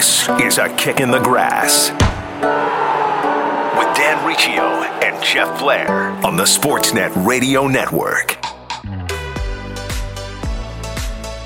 This is a kick in the grass with Dan Riccio and Jeff Blair on the Sportsnet Radio Network.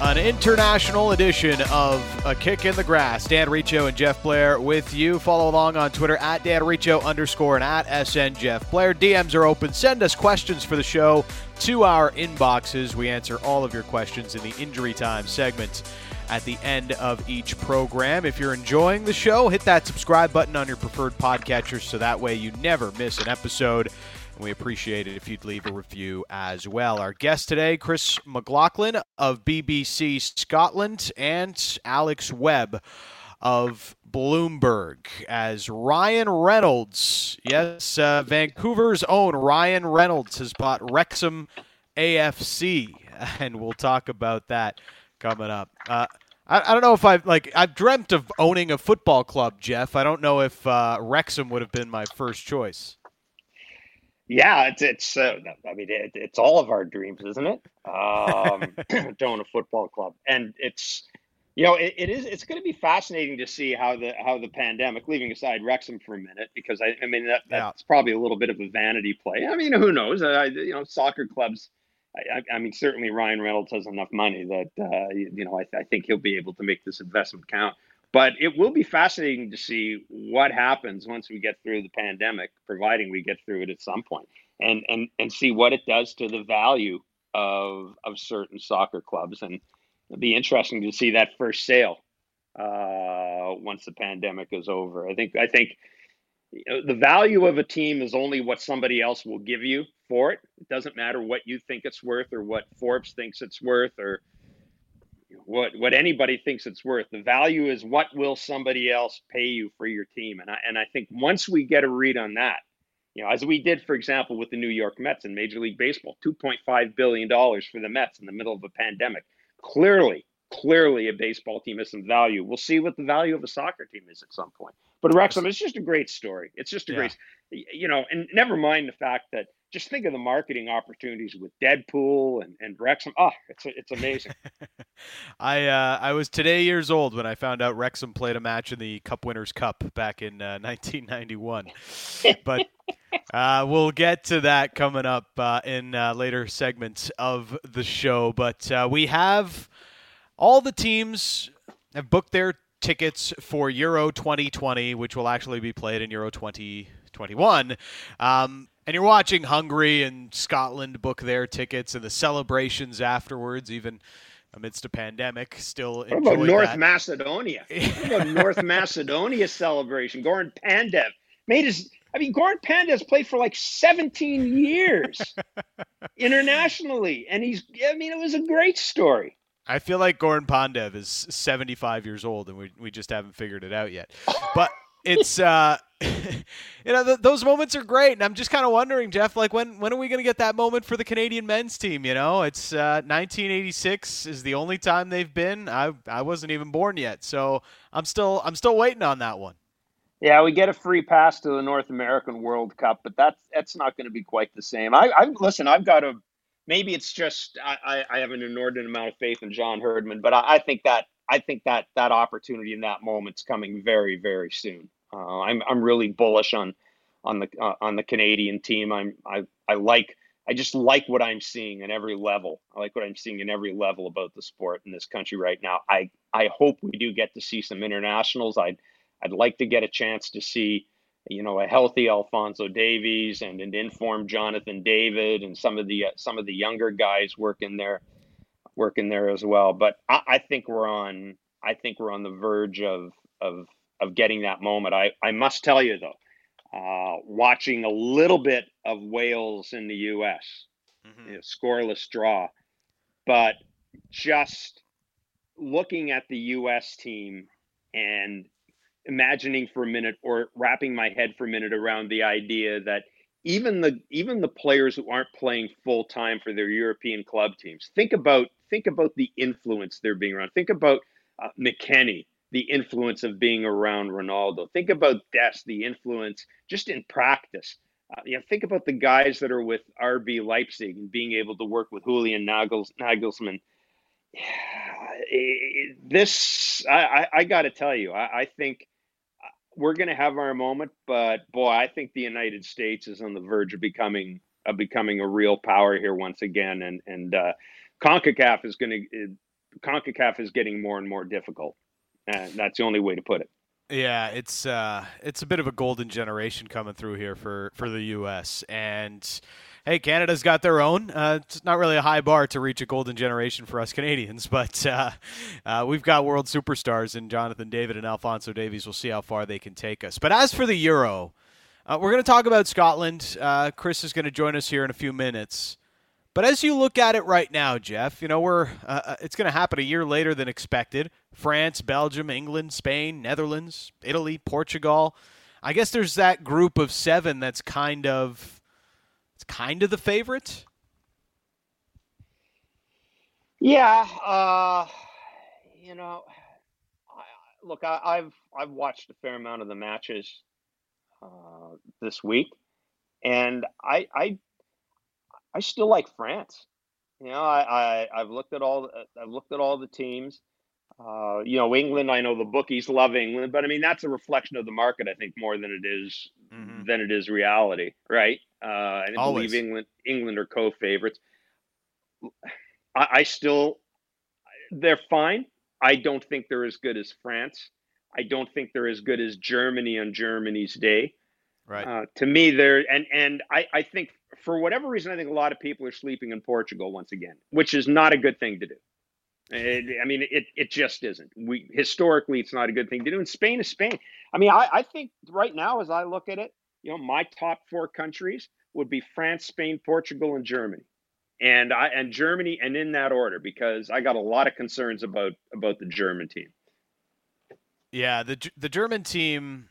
An international edition of A Kick in the Grass. Dan Riccio and Jeff Blair with you. Follow along on Twitter at Dan Riccio underscore and at SN Jeff Blair. DMs are open. Send us questions for the show to our inboxes. We answer all of your questions in the injury time segment at the end of each program. If you're enjoying the show, hit that subscribe button on your preferred podcatcher so that way you never miss an episode. And we appreciate it if you'd leave a review as well. Our guest today, Chris McLaughlin of BBC Scotland and Alex Webb of Bloomberg as Ryan Reynolds. Yes, uh, Vancouver's own Ryan Reynolds has bought Wrexham AFC, and we'll talk about that coming up. Uh, I, I, don't know if I've like I've dreamt of owning a football club, Jeff. I don't know if uh, Wrexham would have been my first choice. Yeah, it's it's. Uh, I mean, it, it's all of our dreams, isn't it? Um, to own a football club, and it's you know it, it is it's going to be fascinating to see how the how the pandemic, leaving aside Wrexham for a minute, because I, I mean that, that's yeah. probably a little bit of a vanity play. I mean, who knows? I, you know, soccer clubs. I, I, mean, certainly Ryan Reynolds has enough money that uh, you know I, I think he'll be able to make this investment count. But it will be fascinating to see what happens once we get through the pandemic, providing we get through it at some point, and and and see what it does to the value of of certain soccer clubs. And it'll be interesting to see that first sale uh, once the pandemic is over. I think I think you know, the value of a team is only what somebody else will give you for it. It doesn't matter what you think it's worth or what Forbes thinks it's worth or what what anybody thinks it's worth. The value is what will somebody else pay you for your team, and I and I think once we get a read on that, you know, as we did, for example, with the New York Mets in Major League Baseball, two point five billion dollars for the Mets in the middle of a pandemic. Clearly, clearly, a baseball team has some value. We'll see what the value of a soccer team is at some point. But Wrexham, it's just a great story. It's just a yeah. great, you know, and never mind the fact that just think of the marketing opportunities with Deadpool and, and Wrexham. Oh, it's it's amazing. I uh, I was today years old when I found out Wrexham played a match in the Cup Winners' Cup back in uh, 1991. but uh, we'll get to that coming up uh, in uh, later segments of the show. But uh, we have all the teams have booked their tickets for Euro 2020, which will actually be played in Euro 2021. Um, and you're watching Hungary and Scotland book their tickets and the celebrations afterwards, even amidst a pandemic. Still, what about North that. Macedonia? What about North Macedonia celebration? Goran Pandev made his. I mean, Goran Pandev's played for like 17 years internationally, and he's. I mean, it was a great story. I feel like Goran Pandev is 75 years old, and we we just haven't figured it out yet. But it's uh you know th- those moments are great. And i'm just kind of wondering jeff like when when are we going to get that moment for the canadian men's team you know? It's uh, 1986 is the only time they've been. I i wasn't even born yet. So i'm still i'm still waiting on that one. Yeah we get a free pass to the north american world cup but that's that's not going to be quite the same. I i listen i've got a maybe it's just i i have an inordinate amount of faith in john herdman but i, I think that I think that that opportunity in that moment's coming very, very soon. Uh, I'm I'm really bullish on on the uh, on the Canadian team. I'm I I like I just like what I'm seeing in every level. I like what I'm seeing in every level about the sport in this country right now. I I hope we do get to see some internationals. I'd I'd like to get a chance to see you know a healthy Alfonso Davies and an informed Jonathan David and some of the uh, some of the younger guys working there working there as well. But I, I think we're on I think we're on the verge of of of getting that moment. I, I must tell you though, uh, watching a little bit of Wales in the U.S. Mm-hmm. You know, scoreless draw, but just looking at the U.S. team and imagining for a minute or wrapping my head for a minute around the idea that even the even the players who aren't playing full time for their European club teams think about think about the influence they're being around think about uh, McKennie the influence of being around Ronaldo. Think about Dest, the influence just in practice. Uh, you know, think about the guys that are with RB Leipzig and being able to work with Julian Nagels, Nagelsmann. this I, I got to tell you, I, I think we're going to have our moment, but boy, I think the United States is on the verge of becoming of becoming a real power here once again, and and uh, Concacaf is going to Concacaf is getting more and more difficult, and that's the only way to put it. Yeah, it's uh, it's a bit of a golden generation coming through here for for the U.S. and hey, Canada's got their own. Uh, it's not really a high bar to reach a golden generation for us Canadians, but uh, uh, we've got world superstars in Jonathan David and Alfonso Davies. We'll see how far they can take us. But as for the Euro, uh, we're going to talk about Scotland. Uh, Chris is going to join us here in a few minutes. But as you look at it right now, Jeff, you know we're uh, it's going to happen a year later than expected. France, Belgium, England, Spain, Netherlands, Italy, Portugal. I guess there's that group of seven that's kind of it's kind of the favorite. Yeah, uh, you know, I, look, I, have I've watched a fair amount of the matches uh, this week, and I I I still like France. You know, I, I have looked at all I've looked at all the teams. Uh, you know, England. I know the bookies love England, but I mean that's a reflection of the market. I think more than it is, mm-hmm. than it is reality, right? Uh, I believe England England are co-favorites. I, I still, they're fine. I don't think they're as good as France. I don't think they're as good as Germany on Germany's day. Right. Uh, to me, they're and and I I think for whatever reason, I think a lot of people are sleeping in Portugal once again, which is not a good thing to do. It, I mean, it, it just isn't. We historically, it's not a good thing to do. And Spain is Spain. I mean, I, I think right now, as I look at it, you know, my top four countries would be France, Spain, Portugal, and Germany, and I and Germany, and in that order, because I got a lot of concerns about about the German team. Yeah, the the German team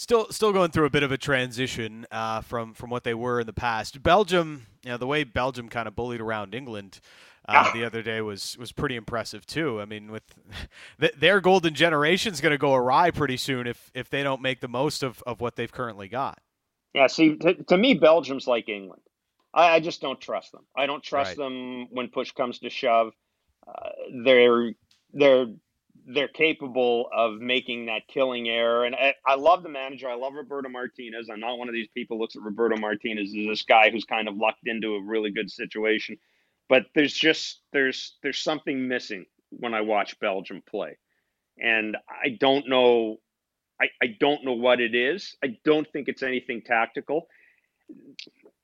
still still going through a bit of a transition uh, from from what they were in the past. Belgium, you know, the way Belgium kind of bullied around England uh, ah. the other day was was pretty impressive too. I mean, with their golden generation is going to go awry pretty soon if if they don't make the most of of what they've currently got. Yeah, see, to, to me, Belgium's like England. I, I, just don't trust them. I don't trust right. them when push comes to shove. Uh, they're they're they're capable of making that killing error. And I, I, love the manager. I love Roberto Martinez. I'm not one of these people looks at Roberto Martinez as this guy who's kind of lucked into a really good situation. But there's just there's there's something missing when I watch Belgium play. And I don't know I, I don't know what it is. I don't think it's anything tactical.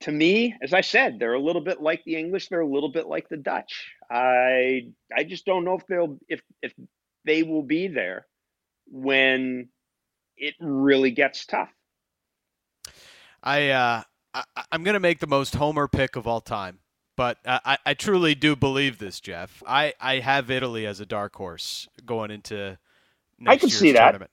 To me, as I said, they're a little bit like the English. They're a little bit like the Dutch. I I just don't know if they'll if if they will be there when it really gets tough. I, uh, I am going to make the most homer pick of all time, but I, I truly do believe this, Jeff. I, I have Italy as a dark horse going into next I can year's see that. tournament.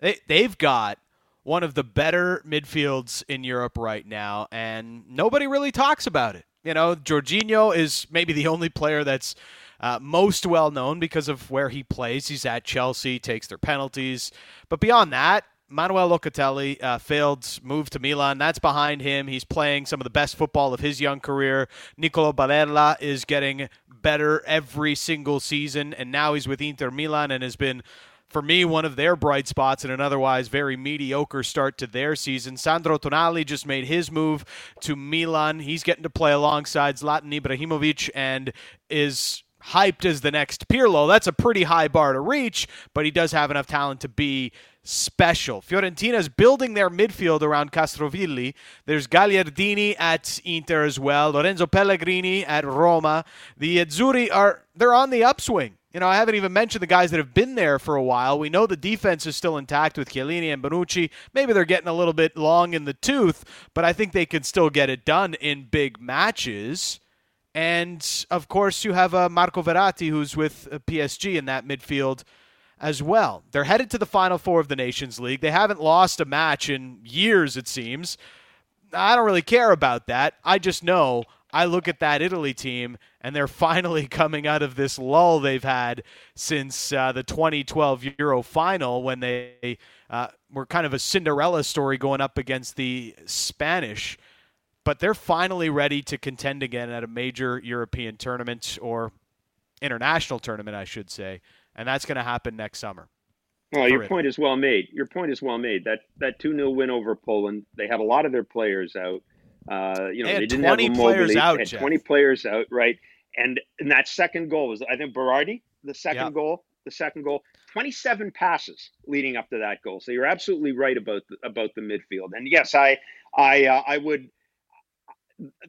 They they've got one of the better midfields in Europe right now, and nobody really talks about it. You know, Jorginho is maybe the only player that's uh, most well known because of where he plays. He's at Chelsea, takes their penalties. But beyond that, Manuel Locatelli uh, failed move to Milan. That's behind him. He's playing some of the best football of his young career. Nicolo Barella is getting better every single season, and now he's with Inter Milan and has been for me, one of their bright spots in an otherwise very mediocre start to their season. Sandro Tonali just made his move to Milan. He's getting to play alongside Zlatan Ibrahimovic and is hyped as the next Pirlo. That's a pretty high bar to reach, but he does have enough talent to be special. Fiorentina's building their midfield around Castrovilli. There's Gagliardini at Inter as well. Lorenzo Pellegrini at Roma. The Azzurri are they're on the upswing. You know, I haven't even mentioned the guys that have been there for a while. We know the defense is still intact with Chiellini and Bonucci. Maybe they're getting a little bit long in the tooth, but I think they can still get it done in big matches. And of course, you have uh, Marco Verratti, who's with uh, PSG in that midfield as well. They're headed to the Final Four of the Nations League. They haven't lost a match in years, it seems. I don't really care about that. I just know I look at that Italy team, and they're finally coming out of this lull they've had since uh, the 2012 Euro final when they uh, were kind of a Cinderella story going up against the Spanish but they're finally ready to contend again at a major European tournament or international tournament, I should say, and that's going to happen next summer. Well, your point is well made. Your point is well made. That that two 0 win over Poland, they had a lot of their players out. Uh, you know, they, they didn't have players out. They had Twenty players out, right? And in that second goal was I think Berardi, the second goal, the second goal, twenty-seven passes leading up to that goal. So you're absolutely right about the, about the midfield. And yes, I I uh, I would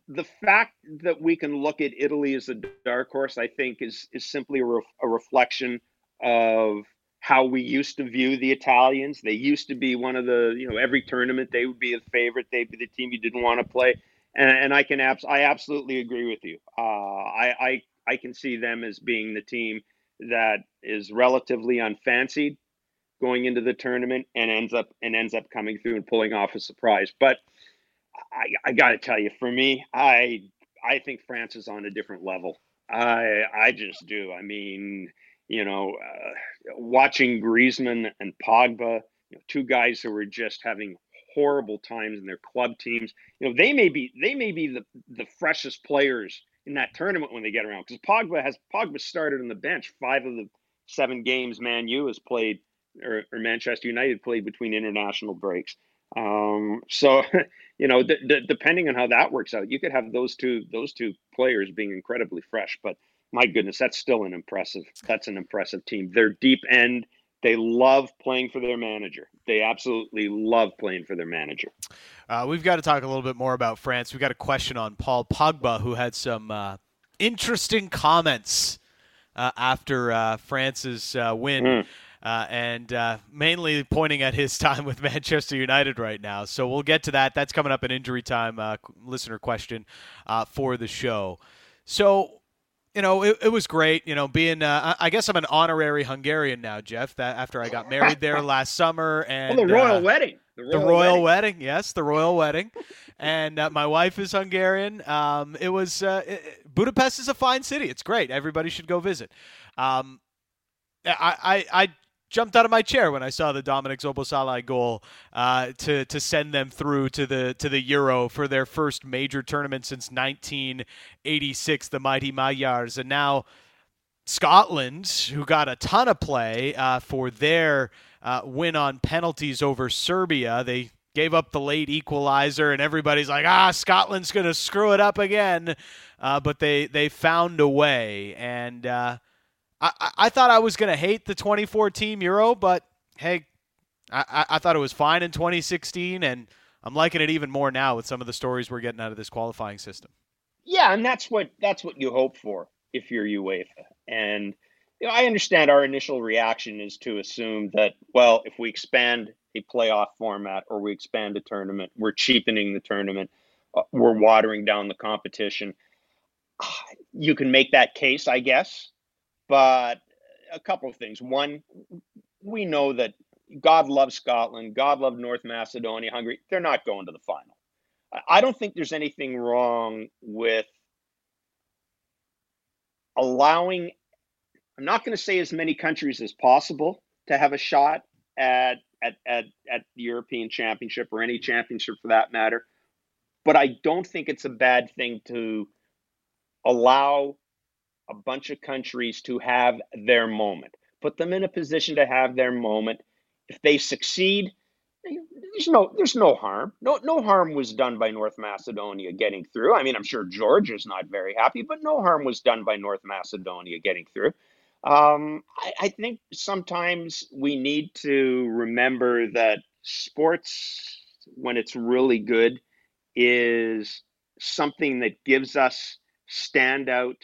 the fact that we can look at Italy as a dark horse, I think, is is simply a, ref, a reflection of how we used to view the Italians. They used to be one of the, you know, every tournament they would be a favorite. They'd be the team you didn't want to play. And, and I can abs- I absolutely agree with you. Uh, I, I I can see them as being the team that is relatively unfancied going into the tournament and ends up and ends up coming through and pulling off a surprise. But I, I got to tell you, for me, I I think France is on a different level. I I just do. I mean, you know, uh, watching Griezmann and Pogba, you know, two guys who were just having horrible times in their club teams. You know, they may be they may be the the freshest players in that tournament when they get around because Pogba has Pogba started on the bench five of the seven games Man U has played or, or Manchester United played between international breaks. Um, so, you know, d- d- depending on how that works out, you could have those two those two players being incredibly fresh, but my goodness, that's still an impressive. That's an impressive team. They're deep end. They love playing for their manager. They absolutely love playing for their manager. Uh, we've got to talk a little bit more about France. We've got a question on Paul Pogba, who had some uh, interesting comments uh, after uh, France's uh, win. Mm. Uh, and uh, mainly pointing at his time with Manchester United right now. So we'll get to that. That's coming up in injury time. Uh, listener question uh, for the show. So you know, it, it was great. You know, being uh, I guess I'm an honorary Hungarian now, Jeff. That after I got married there last summer, and well, the royal uh, wedding, the royal, the royal wedding. wedding. yes, the royal wedding, and uh, my wife is Hungarian. Um, it was uh, it, Budapest is a fine city. It's great. Everybody should go visit. Um, I, I, I jumped out of my chair when I saw the Dominik Szoboszlai goal uh, to to send them through to the to the Euro for their first major tournament since 1986, the mighty Magyars, and now Scotland, who got a ton of play uh, for their uh, win on penalties over Serbia, they gave up the late equalizer, and everybody's like, ah, Scotland's going to screw it up again. Uh, but they, they found a way. And uh, I, I thought I was going to hate the 2014 Euro, but hey, I, I thought it was fine in 2016, and I'm liking it even more now with some of the stories we're getting out of this qualifying system. Yeah, and that's what that's what you hope for if you're UEFA. And you know, I understand our initial reaction is to assume that well, if we expand a playoff format or we expand a tournament, we're cheapening the tournament, uh, we're watering down the competition. You can make that case, I guess. But a couple of things. One, we know that God loves Scotland, God loved North Macedonia, Hungary. They're not going to the final. I don't think there's anything wrong with allowing, I'm not going to say as many countries as possible to have a shot at, at, at, at the European Championship or any championship for that matter. But I don't think it's a bad thing to allow a bunch of countries to have their moment. Put them in a position to have their moment. If they succeed, there's no there's no harm. No no harm was done by North Macedonia getting through. I mean, I'm sure Georgia's not very happy, but no harm was done by North Macedonia getting through. Um, I, I think sometimes we need to remember that sports, when it's really good, is something that gives us standout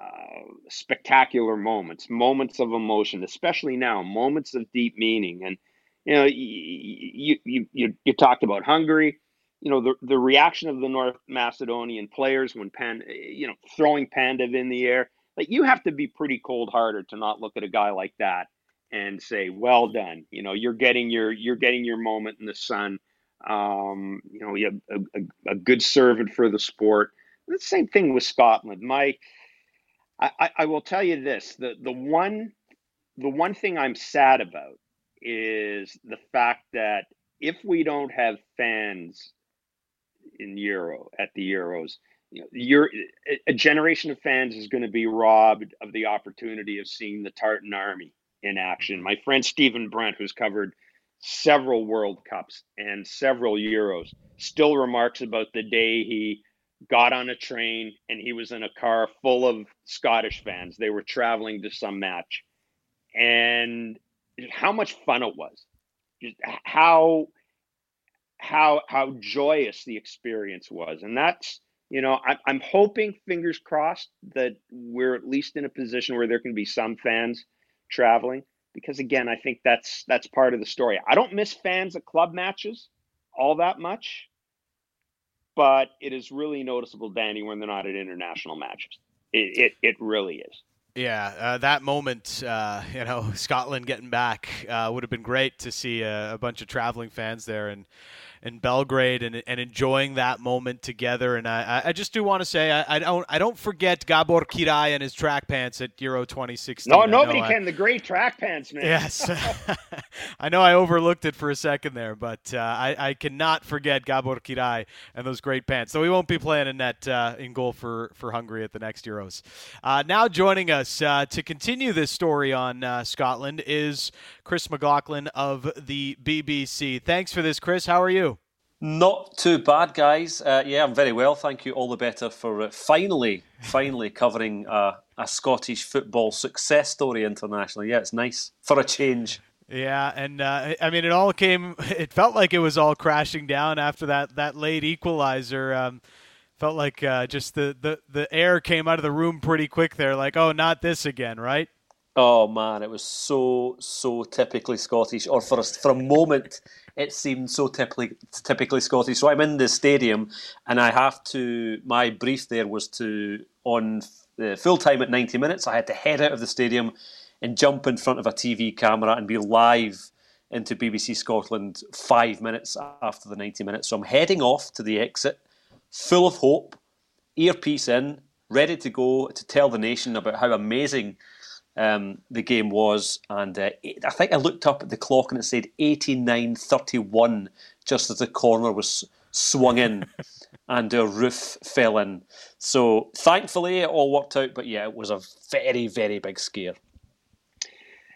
uh, spectacular moments, moments of emotion, especially now, moments of deep meaning. And you know, you you you, you talked about Hungary. You know, the the reaction of the North Macedonian players when Pan, you know, throwing Pandev in the air. Like you have to be pretty cold hearted to not look at a guy like that and say, "Well done." You know, you're getting your you're getting your moment in the sun. Um, you know, you a, a, a good servant for the sport. The same thing with Scotland. My I, I will tell you this: the the one the one thing I'm sad about is the fact that if we don't have fans in Euro at the Euros, you know, you're a generation of fans is going to be robbed of the opportunity of seeing the Tartan Army in action. My friend Stephen Brunt, who's covered several World Cups and several Euros, still remarks about the day he got on a train and he was in a car full of Scottish fans. They were traveling to some match. And how much fun it was. Just how how how joyous the experience was. And that's you know, I, I'm hoping, fingers crossed, that we're at least in a position where there can be some fans traveling because again, I think that's that's part of the story. I don't miss fans at club matches all that much, but it is really noticeable, Danny, when they're not at international matches. It it, it really is. Yeah, uh, that moment, uh, you know, Scotland getting back uh, would have been great to see a, a bunch of traveling fans there, and in Belgrade and, and enjoying that moment together. And I, I just do want to say I, I don't I don't forget Gabor Király and his track pants at Euro 2016. No, nobody can. I, the great track pants, man. Yes, I know I overlooked it for a second there, but uh, I, I cannot forget Gabor Király and those great pants. So we won't be playing in that uh, in goal for for Hungary at the next Euros. Uh, now joining us uh, to continue this story on uh, Scotland is Chris McLaughlin of the BBC. Thanks for this, Chris. How are you? Not too bad, guys. Uh, yeah, I'm very well. Thank you. All the better for uh, finally, finally covering uh, a Scottish football success story internationally. Yeah, it's nice for a change. Yeah, and uh, I mean, it all came. It felt like it was all crashing down after that that late equalizer. Um, felt like uh, just the, the the air came out of the room pretty quick there. Like, oh, not this again, right? Oh man, it was so so typically Scottish. Or for a, for a moment, it seemed so typically typically Scottish. So I'm in the stadium, and I have to. My brief there was to on the full time at 90 minutes. I had to head out of the stadium and jump in front of a TV camera and be live into BBC Scotland five minutes after the 90 minutes. So I'm heading off to the exit, full of hope, earpiece in, ready to go to tell the nation about how amazing um, the game was, and uh, I think I looked up at the clock and it said 89-31 just as the corner was swung in and the roof fell in. So thankfully it all worked out, but yeah, it was a very very big scare.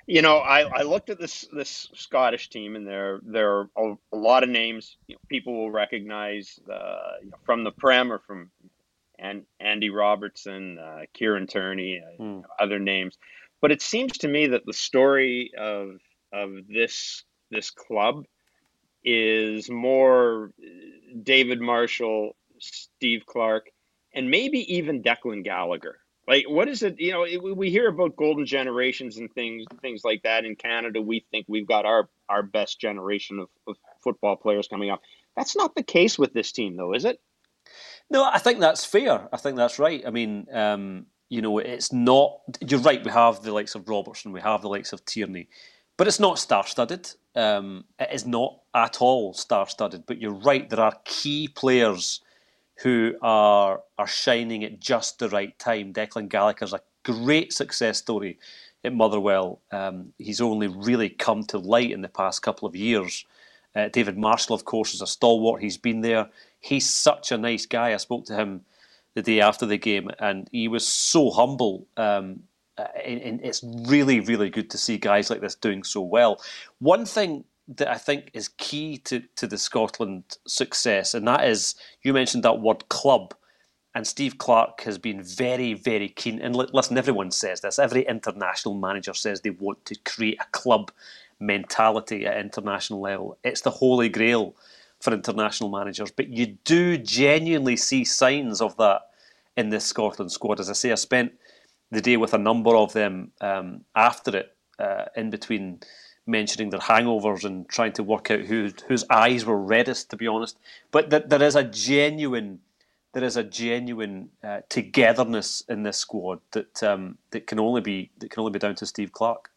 You know, I, I looked at this this Scottish team, and there there are a, a lot of names you know, people will recognize uh, you know, from the Prem or from and Andy Robertson, uh, Kieran Tierney, uh, mm. other names. But it seems to me that the story of of this this club is more David Marshall, Steve Clarke, and maybe even Declan Gallagher. Like, what is it? You know, we hear about golden generations and things, things like that in Canada. We think we've got our our best generation of, of football players coming up. That's not the case with this team, though, is it? No, I think that's fair. I think that's right. I mean, um, you know, it's not. You're right. We have the likes of Robertson, we have the likes of Tierney, but it's not star-studded. Um, it is not at all star-studded. But you're right. There are key players who are are shining at just the right time. Declan Gallagher's a great success story at Motherwell. Um, he's only really come to light in the past couple of years. Uh, David Marshall, of course, is a stalwart. He's been there. He's such a nice guy. I spoke to him the day after the game, and he was so humble. Um, and, and it's really, really good to see guys like this doing so well. One thing that I think is key to, to the Scotland success, and that is you mentioned that word club. And Steve Clarke has been very, very keen. And listen, everyone says this. Every international manager says they want to create a club mentality at international level. It's the holy grail for international managers. But you do genuinely see signs of that in this Scotland squad. As I say, I spent the day with a number of them um, after it, uh, in between mentioning their hangovers and trying to work out who, whose eyes were reddest, to be honest. But th- there is a genuine. There is a genuine uh, togetherness in this squad that um, that can only be that can only be down to Steve Clarke.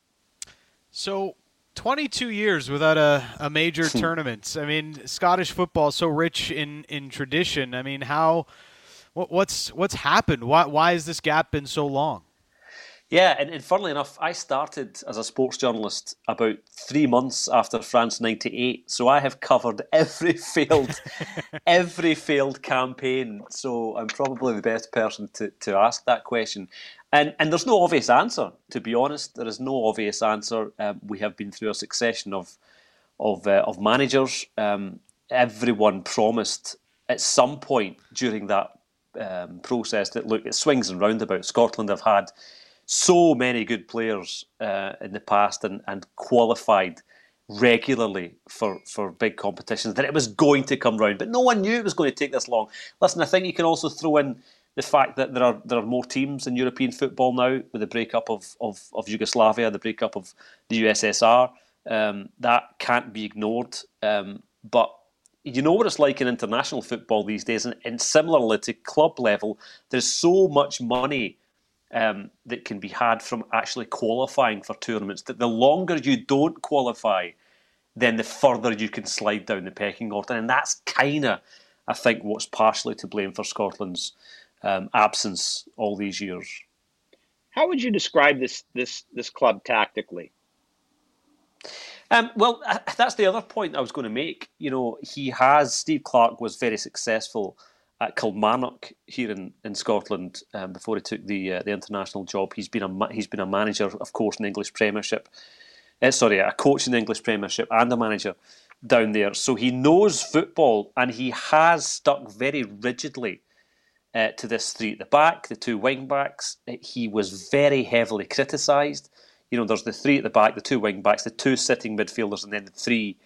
So 22 years without a, a major hmm. tournament. I mean, Scottish football is so rich in, in tradition. I mean, how what, what's what's happened? Why why has this gap been so long? Yeah, and, and funnily enough, I started as a sports journalist about three months after France '98, so I have covered every failed, every failed campaign. So I'm probably the best person to, to ask that question. And and there's no obvious answer, to be honest. There is no obvious answer. Um, we have been through a succession of of uh, of managers. Um, everyone promised at some point during that um, process that look, it swings and roundabouts. Scotland have had so many good players uh, in the past and, and qualified regularly for, for big competitions that it was going to come round, but no one knew it was going to take this long. Listen, I think you can also throw in the fact that there are there are more teams in European football now with the breakup of, of, of Yugoslavia, the breakup of the USSR. Um, that can't be ignored. Um, but you know what it's like in international football these days, and, and similarly to club level, there's so much money um, that can be had from actually qualifying for tournaments. That the longer you don't qualify, then the further you can slide down the pecking order, and that's kind of, I think, what's partially to blame for Scotland's um, absence all these years. How would you describe this this this club tactically? Um, well, that's the other point I was going to make. You know, he has Steve Clarke was very successful at Kilmarnock here in, in Scotland um, before he took the uh, the international job. He's been a he's been a manager, of course, in the English Premiership. Uh, sorry, a coach in the English Premiership and a manager down there. So he knows football, and he has stuck very rigidly uh, to this three at the back, the two wing backs. He was very heavily criticised. You know, there's the three at the back, the two wing backs, the two sitting midfielders, and then the three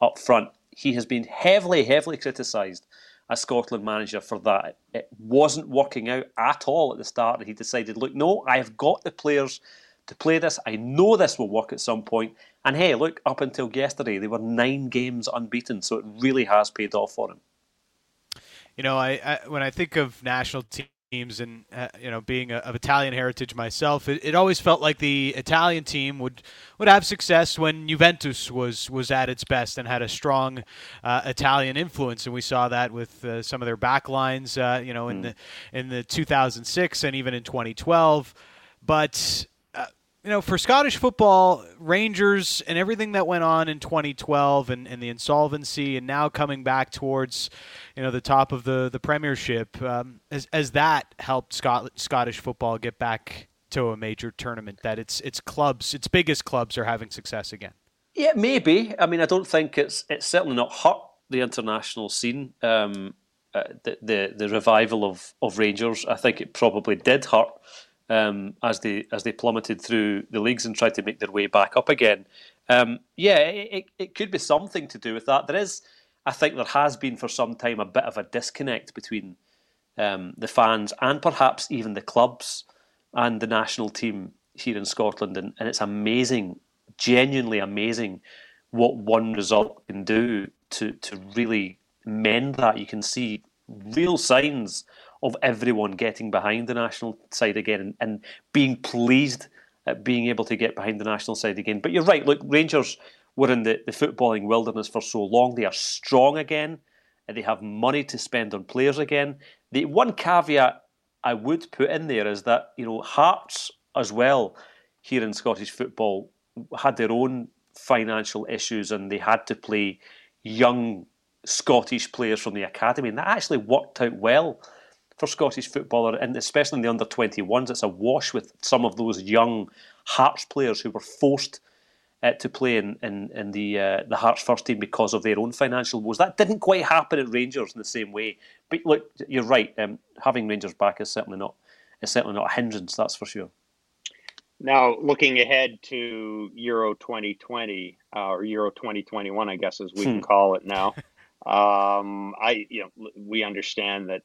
up front. He has been heavily, heavily criticised as Scotland manager for that. It wasn't working out at all at the start, and he decided, look, no, I have got the players to play this. I know this will work at some point. And hey, look, up until yesterday, they were nine games unbeaten, so it really has paid off for him. You know, I, I when I think of national teams and uh, you know being a, of Italian heritage myself it, it, always felt like the Italian team would would have success when Juventus was was at its best and had a strong uh, Italian influence and we saw that with uh, some of their backlines uh, you know in mm. the in the 2006 and even in 2012 but you know, for Scottish football, Rangers and everything that went on in 2012 and, and the insolvency and now coming back towards, you know, the top of the, the Premiership, um, as, as that helped Scot- Scottish football get back to a major tournament, that its its clubs, its biggest clubs are having success again. Yeah, maybe. I mean, I don't think it's it's certainly not hurt the international scene. Um, uh, the, the the revival of, of Rangers, I think it probably did hurt um, as they as they plummeted through the leagues and tried to make their way back up again. Um, yeah, it, it could be something to do with that. There is, I think, there has been for some time a bit of a disconnect between um, the fans and perhaps even the clubs and the national team here in Scotland, and, and it's amazing, genuinely amazing, what one result can do to to really mend that. You can see real signs of everyone getting behind the national side again and, and being pleased at being able to get behind the national side again. But you're right, look, Rangers were in the, the footballing wilderness for so long. They are strong again. And they have money to spend on players again. The one caveat I would put in there is that, you know, Hearts as well here in Scottish football had their own financial issues and they had to play young Scottish players from the academy, and that actually worked out well for Scottish footballer, and especially in the under 21s. It's a wash with some of those young Hearts players who were forced uh, to play in, in, in the uh, the Hearts first team because of their own financial woes. That didn't quite happen at Rangers in the same way. But look, you're right. Um, having Rangers back is certainly not is certainly not a hindrance. That's for sure. Now, looking ahead to Euro 2020 uh, or Euro 2021, I guess as we hmm. can call it now. Um, I, you know, we understand that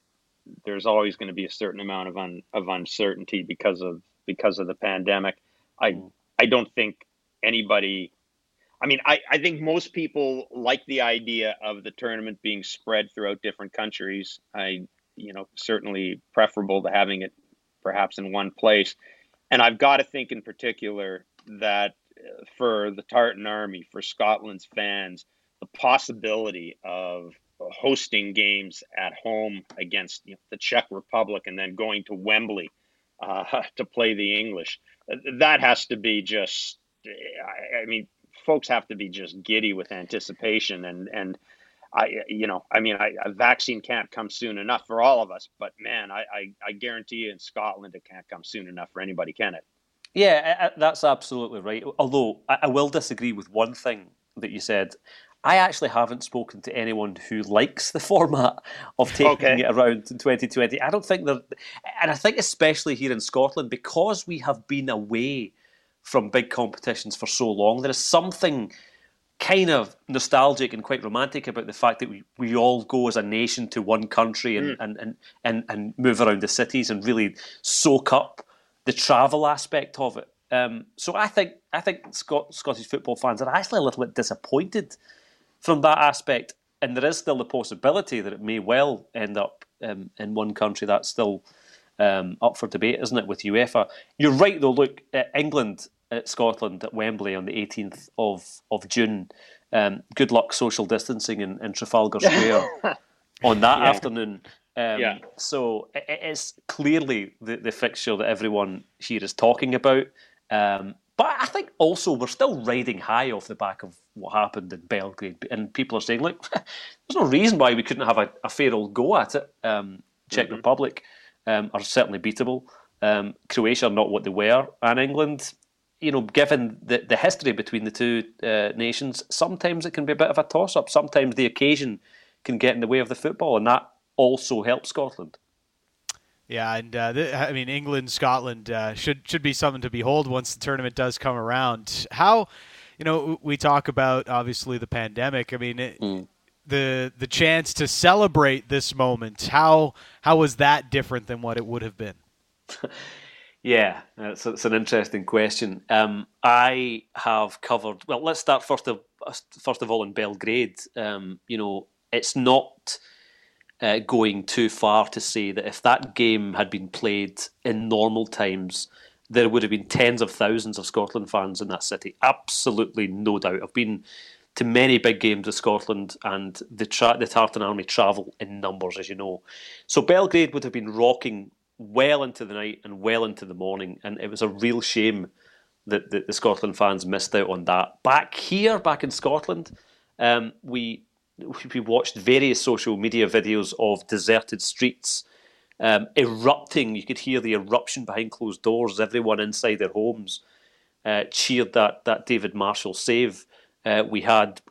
there's always going to be a certain amount of un, of uncertainty because of because of the pandemic. I mm. I don't think anybody. I mean, I, I think most people like the idea of the tournament being spread throughout different countries. I, you know, certainly preferable to having it perhaps in one place. And I've got to think in particular that uh, for the Tartan Army, for Scotland's fans, the possibility of hosting games at home against you know, the Czech Republic and then going to Wembley uh, to play the English. that has to be just. I, mean, folks have to be just giddy with anticipation and and I, you know, I mean, I, a vaccine can't come soon enough for all of us, but man, I, I, I guarantee you in Scotland it can't come soon enough for anybody, can it? Yeah, that's absolutely right. Although I will disagree with one thing that you said. I actually haven't spoken to anyone who likes the format of taking okay. it around in 2020. I don't think that, and I think especially here in Scotland, because we have been away from big competitions for so long, there is something kind of nostalgic and quite romantic about the fact that we, we all go as a nation to one country and, mm. and, and, and, and move around the cities and really soak up the travel aspect of it. Um, so I think I think Scot- Scottish football fans are actually a little bit disappointed from that aspect, and there is still the possibility that it may well end up um, in one country. That's still um, up for debate, isn't it, with UEFA? You're right, though. Look, at England at Scotland at Wembley on the 18th of of June. Um, good luck social distancing in, in Trafalgar Square on that yeah. afternoon. Um, yeah. So it is clearly the, the fixture that everyone here is talking about. Um, but I think also we're still riding high off the back of what happened in Belgrade, and people are saying, "Look, there's no reason why we couldn't have a, a fair old go at it." Um, Czech mm-hmm. Republic um, are certainly beatable. Um, Croatia are not what they were, and England you know, given the, the history between the two uh, nations, sometimes it can be a bit of a toss up. Sometimes the occasion can get in the way of the football, and that also helps Scotland. Yeah, and uh, th- I mean England, Scotland uh, should should be something to behold once the tournament does come around. How, you know, we talk about obviously the pandemic. I mean, it, mm. the the chance to celebrate this moment. How how was that different than what it would have been? Yeah, it's, it's an interesting question. Um, I have covered. Well, let's start first of first of all in Belgrade. Um, you know, it's not uh, going too far to say that if that game had been played in normal times, there would have been tens of thousands of Scotland fans in that city. Absolutely no doubt. I've been to many big games of Scotland, and the tra- the Tartan Army travel in numbers, as you know. So Belgrade would have been rocking well into the night and well into the morning, and it was a real shame that, that the Scotland fans missed out on that. Back here, back in Scotland, um, we we watched various social media videos of deserted streets um, erupting. You could hear the eruption behind closed doors. Everyone inside their homes uh, cheered that that David Marshall save. Uh, we had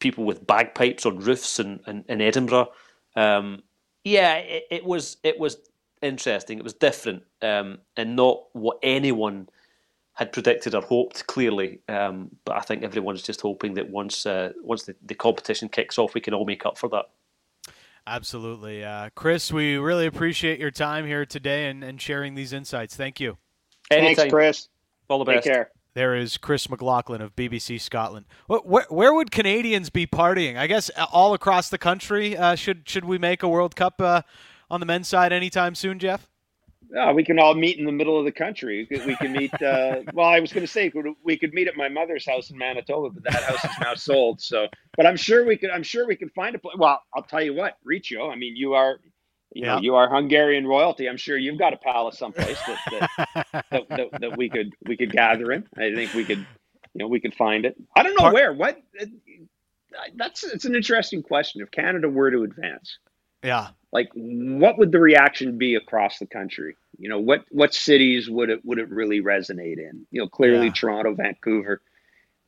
people with bagpipes on roofs in, in, in Edinburgh. Um, yeah, it, it, was it was interesting. It was different um, and not what anyone had predicted or hoped. Clearly, um, but I think everyone's just hoping that once uh, once the, the, competition kicks off, we can all make up for that. Absolutely, uh, Chris. We really appreciate your time here today and, and sharing these insights. Thank you. Anytime. Thanks, Chris. All the best. Take care. There is Chris McLaughlin of BBC Scotland. Where, where, would Canadians be partying? I guess uh, all across the country. Uh, should should we make a World Cup uh, on the men's side anytime soon, Jeff? Yeah, we can all meet in the middle of the country. We can meet. Uh, well, I was going to say we could meet at my mother's house in Manitoba, but that house is now sold. So, but I'm sure we could. I'm sure we could find a place. Well, I'll tell you what, Riccio. I mean, you are, you yeah. know, you are Hungarian royalty. I'm sure you've got a palace someplace that that, that, that, that, we could we could gather in. I think we could, you know, we could find it. I don't know Part- where. What? That's it's an interesting question. If Canada were to advance, yeah, like what would the reaction be across the country you know what what cities would it would it really resonate in you know clearly yeah. toronto vancouver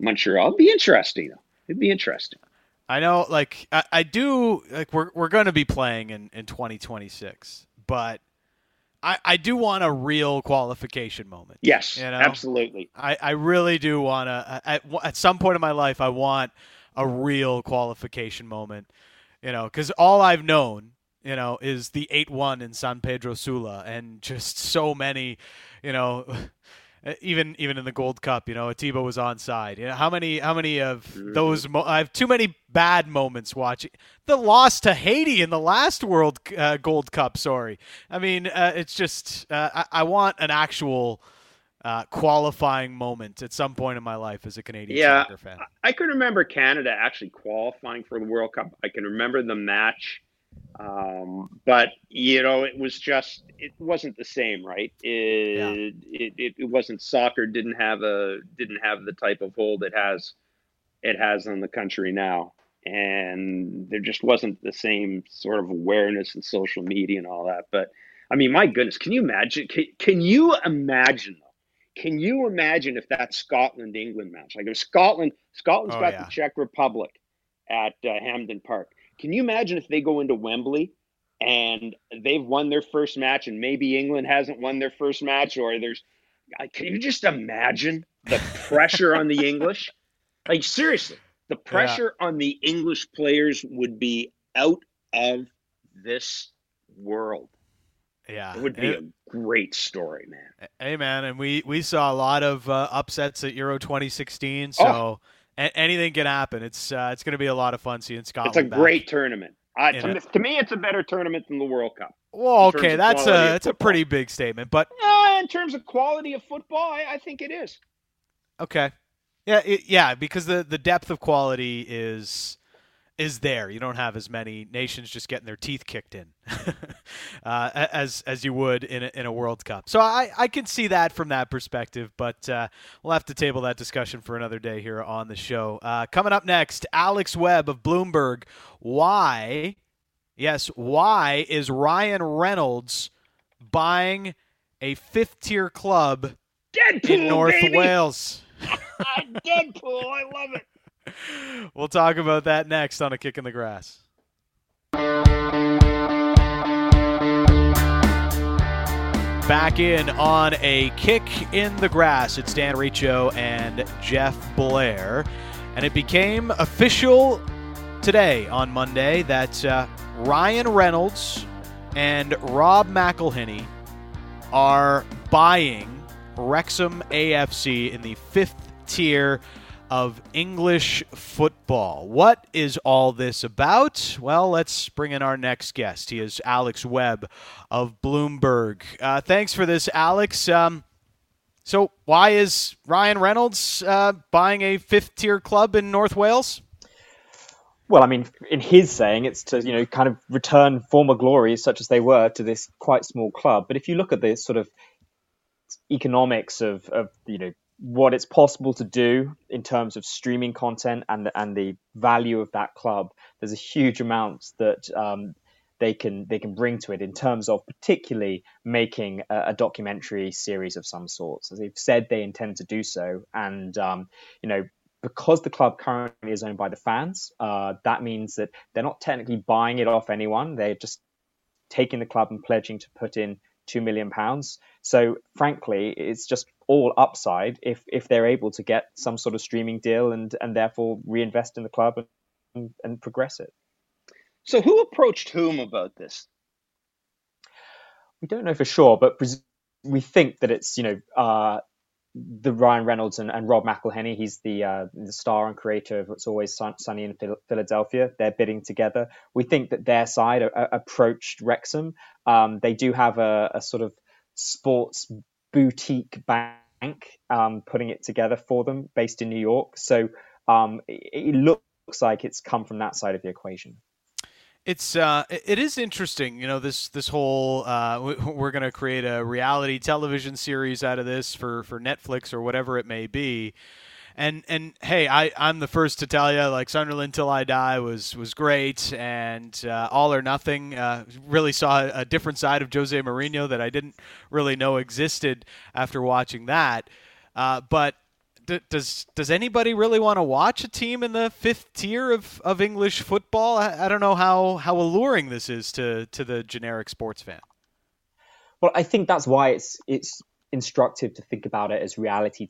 montreal it'd be interesting it'd be interesting i know like i, I do like we're, we're going to be playing in, in 2026 but I, I do want a real qualification moment. Yes, you know? absolutely. I, I really do want to. At, at some point in my life, I want a real qualification moment. You know, because all I've known you know, is the 8 1 in San Pedro Sula, and just so many, you know. Even even in the Gold Cup, you know, Atiba was onside. You know, how many how many of mm-hmm. those? Mo- I have too many bad moments watching the loss to Haiti in the last World uh, Gold Cup. Sorry, I mean uh, it's just uh, I, I, want an actual uh, qualifying moment at some point in my life as a Canadian yeah, soccer fan. I can remember Canada actually qualifying for the World Cup. I can remember the match Um, but you know, it was just it wasn't the same, right? It, Yeah. it, it it wasn't soccer. Didn't have a didn't have the type of hold it has it has on the country now, and there just wasn't the same sort of awareness and social media and all that. But I mean, my goodness, can you imagine? Can, can you imagine? Can you imagine if that Scotland England match, like if Scotland Scotland's Oh, got yeah. the Czech Republic at uh, Hampden Park. Can you imagine if they go into Wembley and they've won their first match and maybe England hasn't won their first match or there's can you just imagine the pressure on the English? Like seriously, the pressure on the English players would be out of this world. Yeah, It would be a great story, man. Hey man, and we we saw a lot of uh, upsets at Euro 2016, so a- anything can happen. It's uh, it's going to be a lot of fun seeing Scotland. It's a back. great tournament. Uh, to, me, to me, it's a better tournament than the World Cup. Well, okay, that's a that's a pretty big statement, but Uh, in terms of quality of football, I, I think it is. okay, yeah, it, yeah, because the the depth of quality is is there. You don't have as many nations just getting their teeth kicked in uh, as as you would in a, in a World Cup. So I I can see that from that perspective, but uh, we'll have to table that discussion for another day here on the show. Uh, coming up next, Alex Webb of Bloomberg. Why? Yes, why is Ryan Reynolds buying a fifth tier club Deadpool, in North baby! Wales? Deadpool, I love it. We'll talk about that next on a kick in the grass. Back in on a kick in the grass. It's Dan Riccio and Jeff Blair. And it became official today on Monday that uh, Ryan Reynolds and Rob McElhenney are buying Wrexham AFC in the fifth tier of English football. What is all this about? Well, let's bring in our next guest. He is Alex Webb of Bloomberg. Uh, thanks for this, Alex. Um, so, why is Ryan Reynolds uh, buying a fifth tier club in North Wales? Well, I mean, in his saying, it's to you know kind of return former glories such as they were to this quite small club. But if you look at the sort of economics of, of you know what it's possible to do in terms of streaming content and the, and the value of that club, there's a huge amount that um, they can they can bring to it in terms of particularly making a, a documentary series of some sorts. So they've said they intend to do so, and um, you know because the club currently is owned by the fans, uh, that means that they're not technically buying it off anyone. They're just taking the club and pledging to put in two million pounds. So frankly, it's just all upside if if they're able to get some sort of streaming deal and and therefore reinvest in the club and, and progress it. So, who approached whom about this? We don't know for sure, but we think that it's you know uh, the Ryan Reynolds and, and Rob McElhenney. He's the uh, the star and creator of It's Always Sun- Sunny in Phil- Philadelphia. They're bidding together. We think that their side a- a- approached Wrexham. Um, they do have a, a sort of sports boutique bank um, putting it together for them, based in New York. So um, it, it looks like it's come from that side of the equation. It's uh, it is interesting, you know this this whole uh, we- we're going to create a reality television series out of this for for Netflix or whatever it may be, and and hey, I I'm the first to tell you like Sunderland till I die was was great, and uh, All or Nothing uh, really saw a different side of Jose Mourinho that I didn't really know existed after watching that, uh, but D- does does anybody really want to watch a team in the fifth tier of, of English football? I, I don't know how, how alluring this is to, to the generic sports fan. Well, I think that's why it's it's instructive to think about it as reality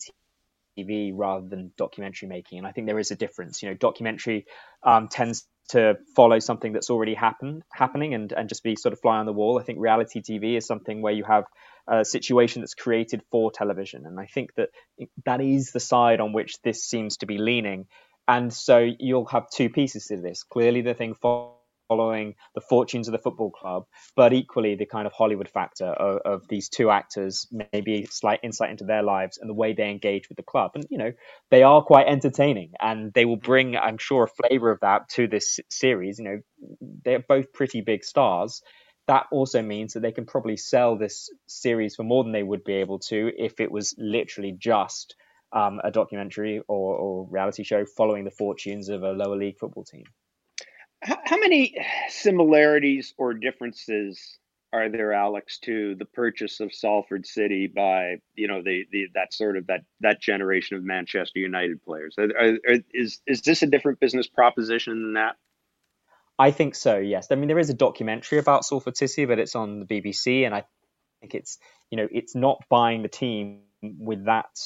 TV rather than documentary making. And I think there is a difference. You know, documentary um, tends to follow something that's already happened happening and and just be sort of fly on the wall. I think reality TV is something where you have a situation that's created for television, and I think that that is the side on which this seems to be leaning. And so you'll have two pieces to this. Clearly, the thing following following the fortunes of the football club, but equally the kind of Hollywood factor of, of, these two actors, maybe slight insight into their lives and the way they engage with the club. And, you know, they are quite entertaining and they will bring, I'm sure, a flavor of that to this series. You know, they're both pretty big stars. That also means that they can probably sell this series for more than they would be able to if it was literally just um, a documentary or, or reality show following the fortunes of a lower league football team. How, how many similarities or differences are there, Alex, to the purchase of Salford City by you know the, the that sort of that that generation of Manchester United players? Are, are, is is this a different business proposition than that? I think so. Yes. I mean, there is a documentary about Salford City, but it's on the BBC, and I think it's you know it's not buying the team with that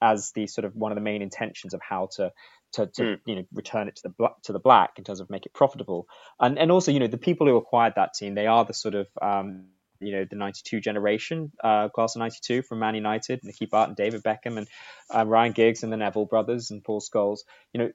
as the sort of one of the main intentions of how to to, to mm. you know return it to the to the black in terms of make it profitable. And and also you know the people who acquired that team they are the sort of um, you know the 92 generation uh, class of 92 from Man United Nicky and David Beckham and uh, Ryan Giggs and the Neville brothers and Paul Scholes. You know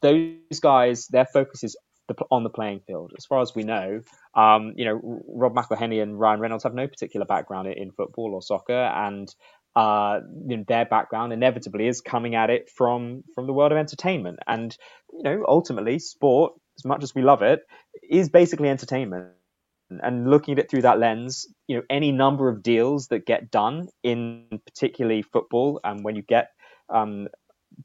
those guys their focus is the, on the playing field. As far as we know um, you know Rob McElhenney and Ryan Reynolds have no particular background in, in football or soccer and uh, you know, their background inevitably is coming at it from from the world of entertainment, and you know, ultimately, sport, as much as we love it, is basically entertainment. And looking at it through that lens, you know, any number of deals that get done in particularly football, and when you get um,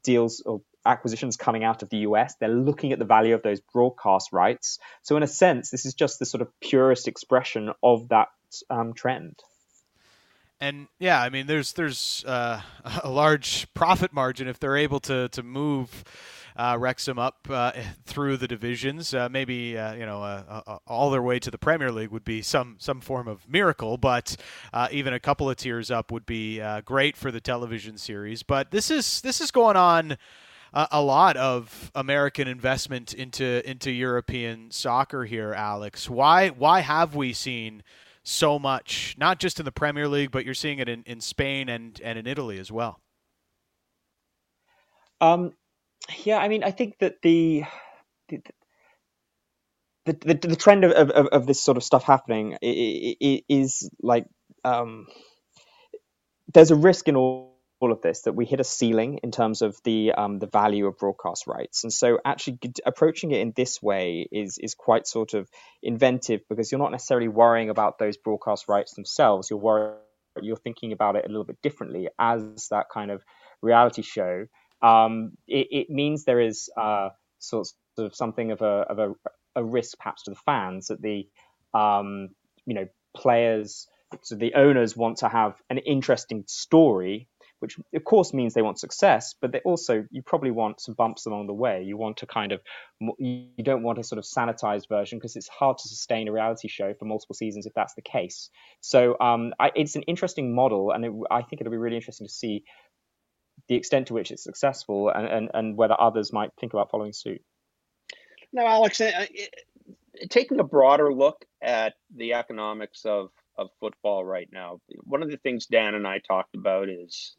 deals or acquisitions coming out of the US, they're looking at the value of those broadcast rights. So, in a sense, this is just the sort of purest expression of that um, trend and yeah, I mean, there's there's uh, a large profit margin if they're able to to move uh, Wrexham up uh, through the divisions. Uh, maybe uh, you know uh, uh, all their way to the Premier League would be some some form of miracle, but even a couple of tiers up would be great for the television series. But this is this is going on. a lot of American investment into into European soccer here, Alex. Why why have we seen so much, not just in the Premier League, but you're seeing it in, in Spain and, and in Italy as well. Um, yeah, I mean, I think that the the the, the, the trend of, of, of this sort of stuff happening is like um, there's a risk in all all of this that we hit a ceiling in terms of the um, the value of broadcast rights, and so actually approaching it in this way is is quite sort of inventive because you're not necessarily worrying about those broadcast rights themselves. You're worrying, you're thinking about it a little bit differently as that kind of reality show. Um, it, it, means there is uh, sort of something of a of a, a risk perhaps to the fans that the um, you know players so the owners want to have an interesting story which of course means they want success, but they also you probably want some bumps along the way. You want to kind of you don't want a sort of sanitized version because it's hard to sustain a reality show for multiple seasons if that's the case. So um, I, it's an interesting model, and it, I think it'll be really interesting to see the extent to which it's successful and, and, and whether others might think about following suit. Now, Alex, taking a broader look at the economics of of football right now. One of the things Dan and I talked about is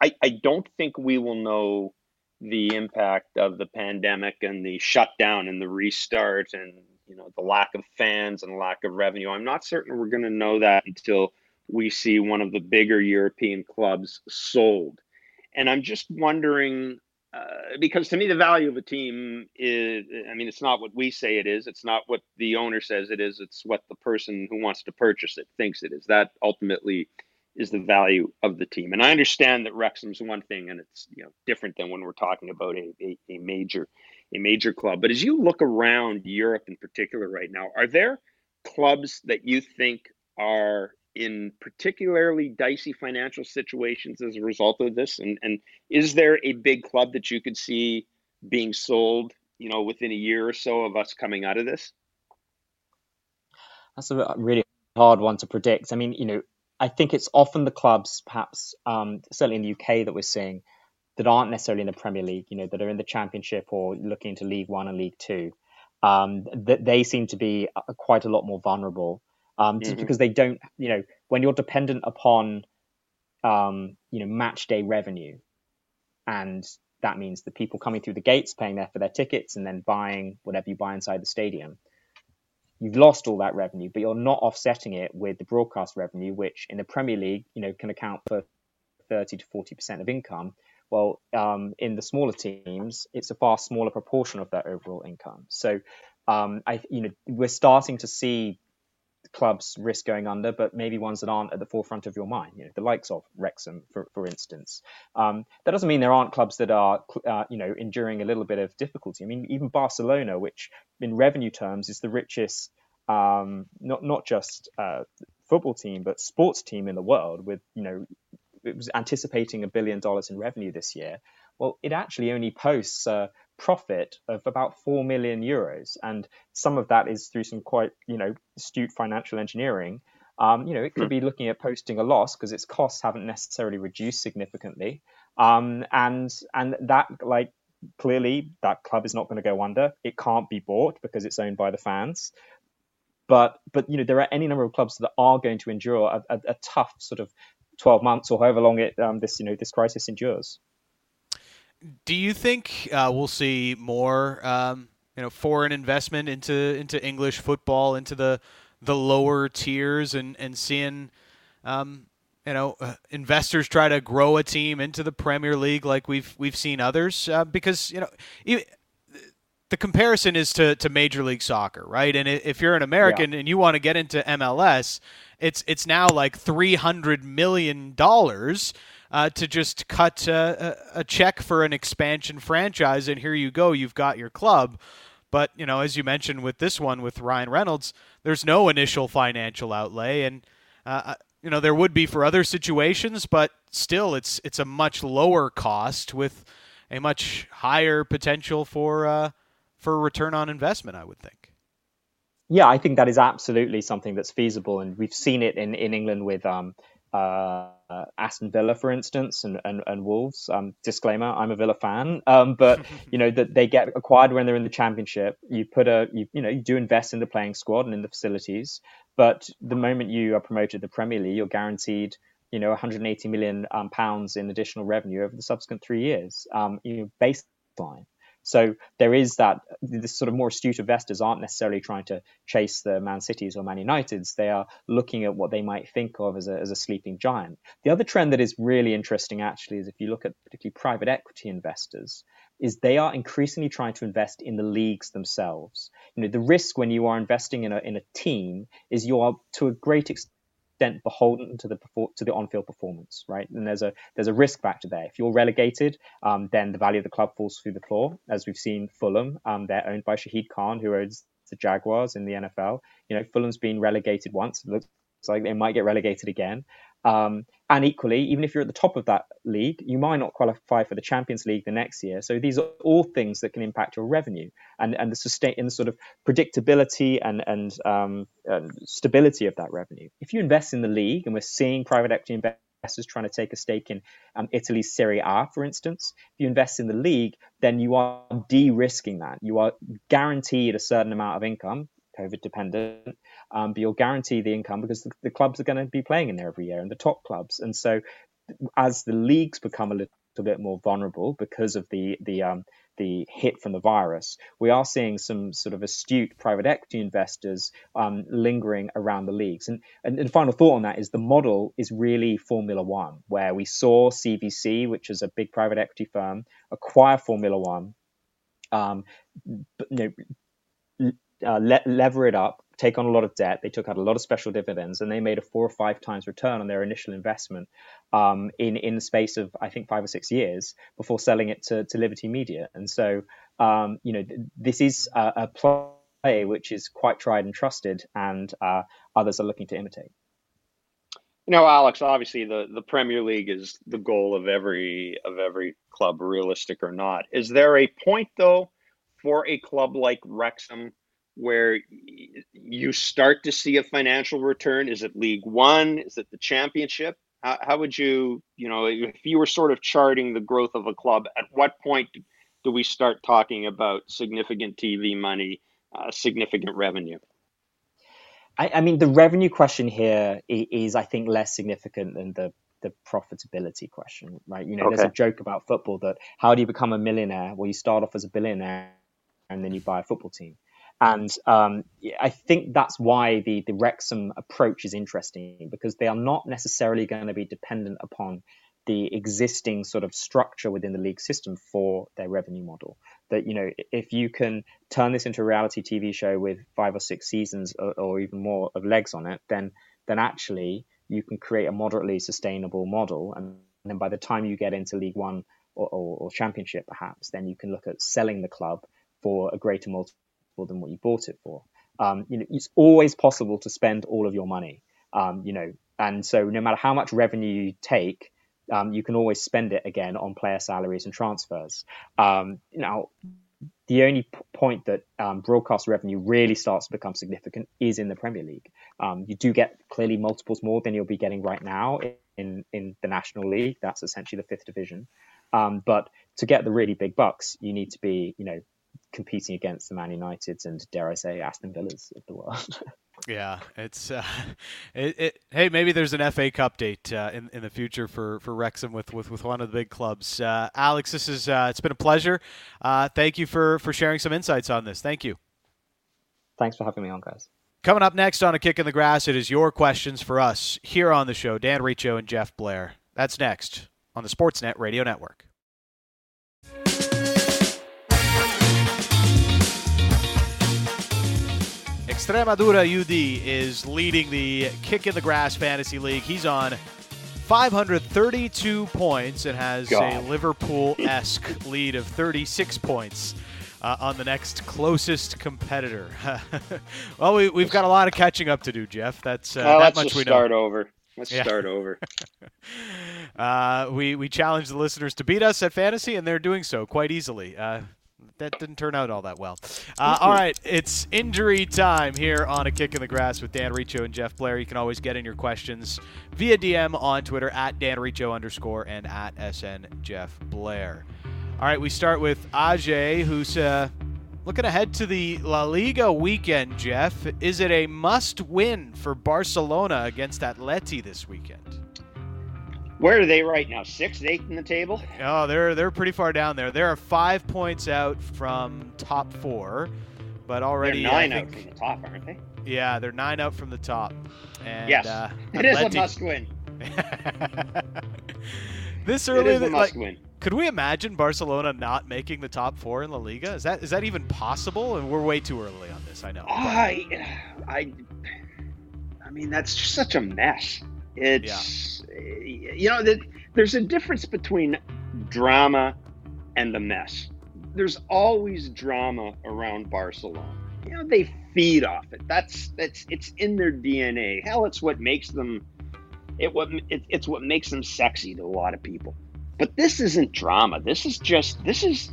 I, I don't think we will know the impact of the pandemic and the shutdown and the restart and you know the lack of fans and lack of revenue. I'm not certain we're going to know that until we see one of the bigger European clubs sold. And I'm just wondering uh, because to me the value of a team is i mean it's not what we say it is it's not what the owner says it is it's what the person who wants to purchase it thinks it is that ultimately is the value of the team. And I understand that Wrexham's one thing, and it's you know different than when we're talking about a, a, a major a major club. But as you look around Europe in particular right now, are there clubs that you think are in particularly dicey financial situations as a result of this? And and is there a big club that you could see being sold, you know, within a year or so of us coming out of this? That's a really hard one to predict. I mean, you know, I think it's often the clubs, perhaps um, certainly in the UK, that we're seeing that aren't necessarily in the Premier League, you know, that are in the Championship or looking into League One and League Two. Um, that they seem to be uh, quite a lot more vulnerable, um, just mm-hmm. because they don't, you know, when you're dependent upon, um, you know, match day revenue, and that means the people coming through the gates paying there for their tickets and then buying whatever you buy inside the stadium. You've lost all that revenue, but you're not offsetting it with the broadcast revenue, which in the Premier League, you know, can account for 30 to 40 percent of income. Well, um, in the smaller teams, it's a far smaller proportion of their overall income. So, um, I, you know, we're starting to see clubs risk going under, but maybe ones that aren't at the forefront of your mind. You know, the likes of Wrexham, for, for instance. Um, that doesn't mean there aren't clubs that are, uh, you know, enduring a little bit of difficulty. I mean, even Barcelona, which in revenue terms is the richest, um, not not just uh, football team, but sports team in the world, with you know, it was anticipating a billion dollars in revenue this year. Well, it actually only posts uh, profit of about 4 million euros. And some of that is through some quite, you know, astute financial engineering. Um, you know, it could be looking at posting a loss because its costs haven't necessarily reduced significantly. Um, and and that like clearly that club is not going to go under. It can't be bought because it's owned by the fans. But but you know there are any number of clubs that are going to endure a, a, a tough sort of 12 months or however long it um, this you know this crisis endures. Do you think uh, we'll see more, um, you know, foreign investment into into English football, into the the lower tiers, and and seeing, um, you know, uh, investors try to grow a team into the Premier League like we've we've seen others? Uh, because you know, the comparison is to, to Major League Soccer, right? And if you're an American yeah. and you want to get into MLS, it's it's now like three hundred million dollars uh, to just cut a, a check for an expansion franchise, and here you go, you've got your club. But you know, as you mentioned with this one with Ryan Reynolds, there's no initial financial outlay, and uh, uh, you know there would be for other situations, but still, it's it's a much lower cost with a much higher potential for uh, for return on investment. I would think. Yeah, I think that is absolutely something that's feasible, and we've seen it in, in England with um, uh, Aston Villa, for instance, and, and, and Wolves. Um, disclaimer: I'm a Villa fan, um, but you know that they get acquired when they're in the Championship. You put a you, you know you do invest in the playing squad and in the facilities, but the moment you are promoted to the Premier League, you're guaranteed you know 180 million um, pounds in additional revenue over the subsequent three years. Um, you know, baseline. So there is that this sort of more astute investors aren't necessarily trying to chase the Man Cities or Man Uniteds. They are looking at what they might think of as a, as a sleeping giant. The other trend that is really interesting actually is if you look at particularly private equity investors, is they are increasingly trying to invest in the leagues themselves. You know, the risk when you are investing in a in a team is you are to a great extent extent beholden to the to the on-field performance, right? And there's a there's a risk factor there. If you're relegated, um, then the value of the club falls through the floor, as we've seen Fulham. Um, they're owned by Shahid Khan, who owns the Jaguars in the NFL. You know, Fulham's been relegated once. It looks like they might get relegated again. Um, and equally, even if you're at the top of that league, you might not qualify for the Champions League the next year. So these are all things that can impact your revenue and, and the sustain and the sort of predictability and and, um, and stability of that revenue. If you invest in the league, and we're seeing private equity investors trying to take a stake in um, Italy's Serie A, for instance, if you invest in the league, then you are de-risking that. You are guaranteed a certain amount of income COVID dependent, um, but you'll guarantee the income because the, the clubs are going to be playing in there every year and the top clubs. And so, as the leagues become a little bit more vulnerable because of the the um, the hit from the virus, we are seeing some sort of astute private equity investors um, lingering around the leagues. And, and, and final thought on that is the model is really Formula One, where we saw CVC, which is a big private equity firm, acquire Formula One. Um, but, you know, uh, le- lever it up, take on a lot of debt. They took out a lot of special dividends, and they made a four or five times return on their initial investment um, in in the space of I think five or six years before selling it to, to Liberty Media. And so, um, you know, th- this is a, a, play which is quite tried and trusted, and uh, others are looking to imitate. You know, Alex. Obviously, the the Premier League is the goal of every of every club, realistic or not. Is there a point though? For a club like Wrexham, where you start to see a financial return? Is it League One? Is it the Championship? How, how would you, you know, if you were sort of charting the growth of a club, at what point do we start talking about significant TV money, uh, significant revenue? I, I, mean, the revenue question here is, I think, less significant than the the profitability question, right? You know, okay. there's a joke about football that how do you become a millionaire? Well, you start off as a billionaire and then you buy a football team. And um, I think that's why the, the Wrexham approach is interesting because they are not necessarily going to be dependent upon the existing sort of structure within the league system for their revenue model. That you know, if you can turn this into a reality TV show with five or six seasons or, or even more of legs on it, then then actually you can create a moderately sustainable model, and, then by the time you get into League One or, or, or Championship, perhaps, then you can look at selling the club for a greater multiple than what you bought it for. Um, you know, it's always possible to spend all of your money. Um, you know, and so no matter how much revenue you take, um, you can always spend it again on player salaries and transfers. Um, now, the only p- point that um, broadcast revenue really starts to become significant is in the Premier League. Um, you do get clearly multiples more than you'll be getting right now in in the National League. That's essentially the fifth division. But to get the really big bucks, you need to be, you know, competing against the Man Uniteds and dare I say Aston Villas of the world. yeah, it's uh, it, it, Hey, maybe there's an FA Cup date uh, in in the future for for Wrexham with with, with one of the big clubs. Uh, Alex, this is uh, it's been a pleasure. Uh, thank you for for sharing some insights on this. Thank you. Thanks for having me on, guys. Coming up next on a kick in the grass, it is your questions for us here on the show. Dan Riccio and Jeff Blair. That's next on the Sportsnet Radio Network. Extremadura UD is leading the Kick in the Grass Fantasy League. He's on 532 points and has God. a Liverpool esque lead of 36 points. Uh, on the next closest competitor. well, we, have got a lot of catching up to do, Jeff. That's uh, well, that much we know. Let's start over. Let's yeah. start over. uh, we we challenge the listeners to beat us at fantasy, and they're doing so quite easily. Uh, that didn't turn out all that well. Uh, all right, it's injury time here on A Kick in the Grass with Dan Riccio and Jeff Blair. You can always get in your questions via DM on Twitter at Dan Riccio underscore and at SN Jeff Blair. All right, we start with Ajay, who's uh, looking ahead to the La Liga weekend, Jeff. Is it a must win for Barcelona against Atleti this weekend? Where are they right now? Sixth, eighth in the table? Oh, they're they're pretty far down there. They're five points out from top four, but already they're nine think, out from the top, aren't they? Yeah, they're nine out from the top. And, yes, uh, it is a must win. this early, it is a must like, win. Could we imagine Barcelona not making the top four in La Liga? Is that is that even possible? And we're way too early on this. I know. I, I, I mean, that's just such a mess. It's yeah. you know that there's a difference between drama and the mess. There's always drama around Barcelona. You know they feed off it. That's that's it's in their DNA. Hell, it's what makes them. It what it, it's what makes them sexy to a lot of people. But this isn't drama. This is just this is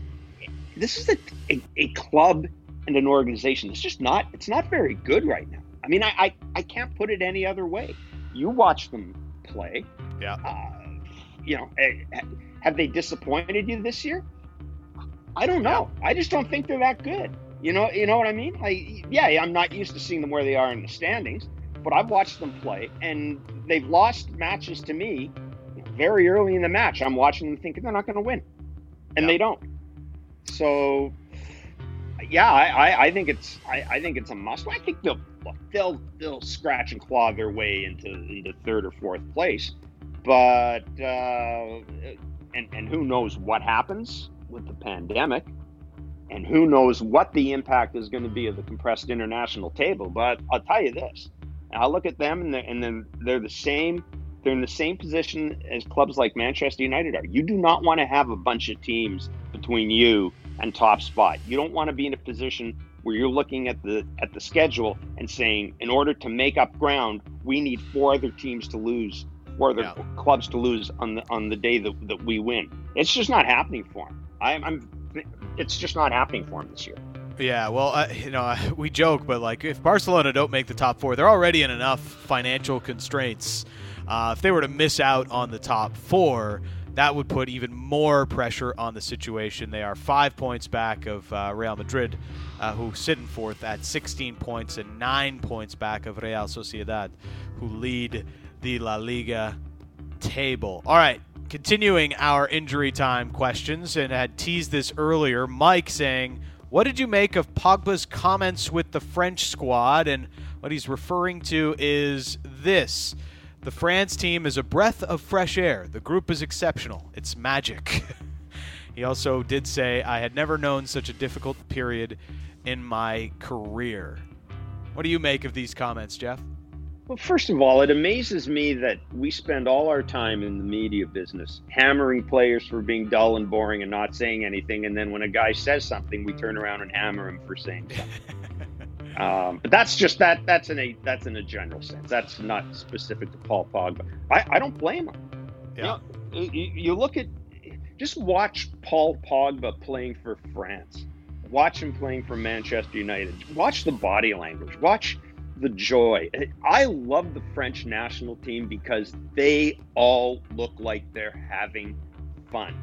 this is a, a, a club and an organization. It's just not it's not very good right now. I mean, I, I, I can't put it any other way you watch them play. Yeah. Uh, you know, eh, have they disappointed you this year? I don't know. I just don't think they're that good. You know, you know what I mean? Like, yeah, I'm not used to seeing them where they are in the standings, but I've watched them play, and they've lost matches to me very early in the match. I'm watching them thinking they're not going to win, and yeah. they don't. So, yeah, I, I, I think it's I, I, think it's a must. I think they'll they'll they'll scratch and claw their way into into third or fourth place, but uh, and and who knows what happens with the pandemic, and who knows what the impact is going to be of the compressed international table. But I'll tell you this: I look at them and they're, and then they're the same. They're in the same position as clubs like Manchester United are. You do not want to have a bunch of teams between you and top spot. You don't want to be in a position where you're looking at the at the schedule and saying, in order to make up ground, we need four other teams to lose, four other yeah. clubs to lose on the on the day that, that we win. It's just not happening for them. I'm, I'm it's just not happening for them this year. Yeah, well, uh, you know, we joke, but like if Barcelona don't make the top four, they're already in enough financial constraints. Uh, if they were to miss out on the top four, that would put even more pressure on the situation. They are five points back of uh, Real Madrid, uh, who sit in fourth at 16 points, and nine points back of Real Sociedad, who lead the La Liga. table. All right, continuing our injury time questions, and I had teased this earlier. Mike saying, What did you make of Pogba's comments with the French squad? And what he's referring to is this The France team is a breath of fresh air. The group is exceptional. It's magic. he also did say, I had never known such a difficult period in my career. What do you make of these comments, Jeff? Well, first of all, it amazes me that we spend all our time in the media business hammering players for being dull and boring and not saying anything. And then when a guy says something, we turn around and hammer him for saying something. um, but that's just that. That's in a that's in a general sense. That's not specific to Paul Pogba. I, I don't blame him. Yeah. You, know, you, you look at just watch Paul Pogba playing for France. Watch him playing for Manchester United. Watch the body language. Watch the joy. I love the French national team because they all look like they're having fun.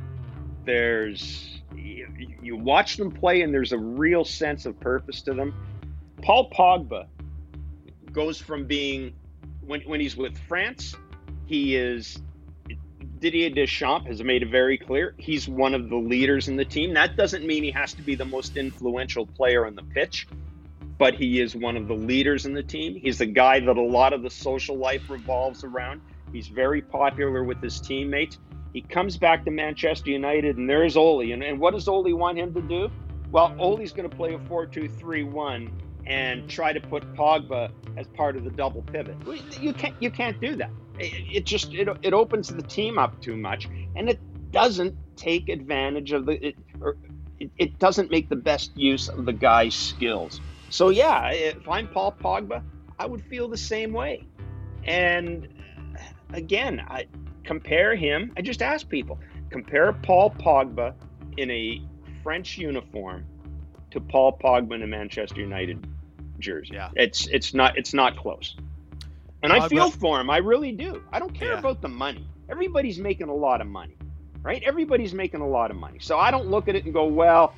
There's you watch them play and there's a real sense of purpose to them. Paul Pogba goes from being when when he's with France, he is Didier Deschamps has made it very clear he's one of the leaders in the team. That doesn't mean he has to be the most influential player on the pitch but he is one of the leaders in the team. He's the guy that a lot of the social life revolves around. He's very popular with his teammates. He comes back to Manchester United, and there's Ole. And, and what does Ole want him to do? Well, Ole's going to play a 4 2 3 1 and try to put Pogba as part of the double pivot. You can't, you can't do that. It, just it, it opens the team up too much, and it doesn't take advantage of the it, or it, it doesn't make the best use of the guy's skills. So yeah, if I'm Paul Pogba, I would feel the same way. And uh, again, I compare him. I just ask people compare Paul Pogba in a French uniform to Paul Pogba in a Manchester United jersey. Yeah. It's it's not it's not close. And. I feel for him. I really do. I don't care yeah. about the money. Everybody's making a lot of money, right? Everybody's making a lot of money. So I don't look at it and go, well,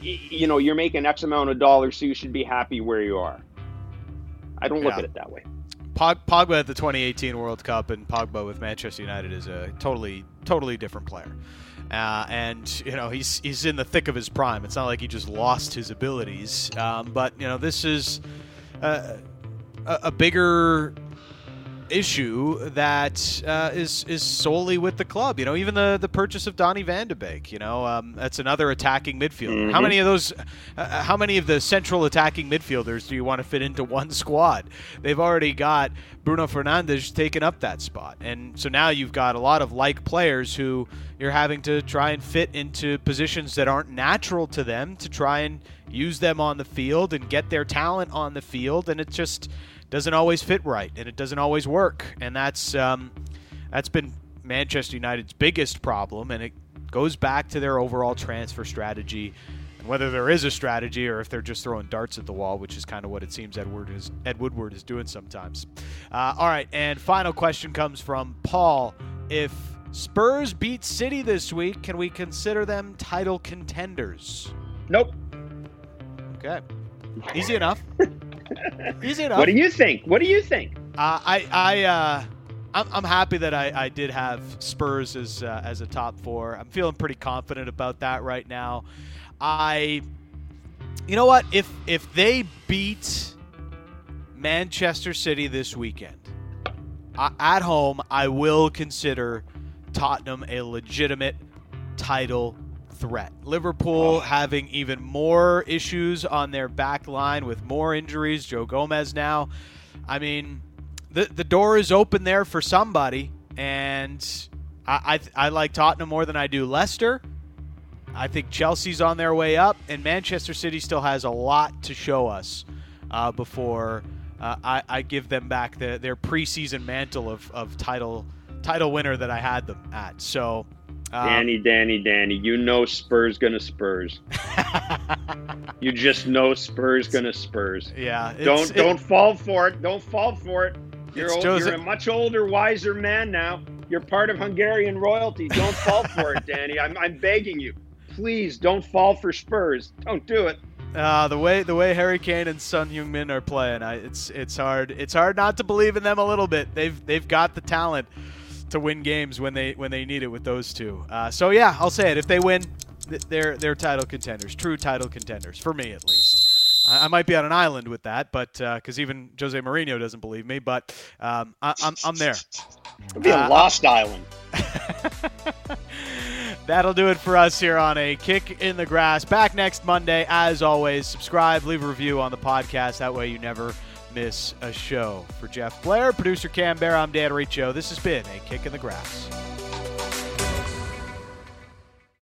you know, you're making X amount of dollars, so you should be happy where you are. I don't look yeah. at it that way. Pogba at the 2018 World Cup and Pogba with Manchester United is a totally, totally different player. Uh, and you know he's he's in the thick of his prime. It's not like he just lost his abilities, um, but you know this is uh, a, a bigger issue that uh, is is solely with the club. You know, even the the purchase of Donny Van de Beek. You know, um, that's another attacking midfielder. Mm-hmm. How many of those? Uh, uh, how many of the central attacking midfielders do you want to fit into one squad? They've already got Bruno Fernandes taking up that spot, and so now you've got a lot of like players who you're having to try and fit into positions that aren't natural to them to try and use them on the field and get their talent on the field, and it's just doesn't always fit right and it doesn't always work. And that's um, that's been Manchester United's biggest problem, and it goes back to their overall transfer strategy. And whether there is a strategy or if they're just throwing darts at the wall, which is kind of what it seems Edward is Ed Woodward is doing sometimes. Uh, all right, and final question comes from Paul. If Spurs beat City this week, can we consider them title contenders? Nope. Okay. Easy enough. Easy enough. What do you think? What do you think? Uh, I I uh, I'm, I'm happy that I, I did have Spurs as uh, as a top four. I'm feeling pretty confident about that right now. I, you know what? If if they beat Manchester City this weekend at home, I will consider Tottenham a legitimate title threat. Liverpool having even more issues on their back line with more injuries. Joe Gomez now. I mean, the the door is open there for somebody, and I I, I like Tottenham more than I do Leicester. I think Chelsea's on their way up, and Manchester City still has a lot to show us uh, before uh, I, I, give them back the, their preseason mantle of, of title title winner that I had them at. So Danny, Danny, Danny, you know Spurs gonna Spurs. you just know Spurs gonna Spurs. Yeah. Don't it, don't fall for it. Don't fall for it. You're, old, you're a much older, wiser man now. You're part of Hungarian royalty. Don't fall for it, Danny. I'm, I'm begging you. Please don't fall for Spurs. Don't do it. Uh, the way the way Harry Kane and Son Heung-min are playing, I, it's it's hard it's hard not to believe in them a little bit. They've they've got the talent to win games when they when they need it with those two. Uh, so yeah, I'll say it. If they win, they're they're title contenders, true title contenders for me at least. I, I might be on an island with that, but because uh, even Jose Mourinho doesn't believe me, but um, I, am I'm, I'm there. It'll be a uh, lost island. That'll do it for us here on a kick in the grass. Back next Monday, as always. Subscribe, leave a review on the podcast. That way, you never miss a show. For Jeff Blair, producer Cam Bear, I'm Dan Riccio. This has been a kick in the grass.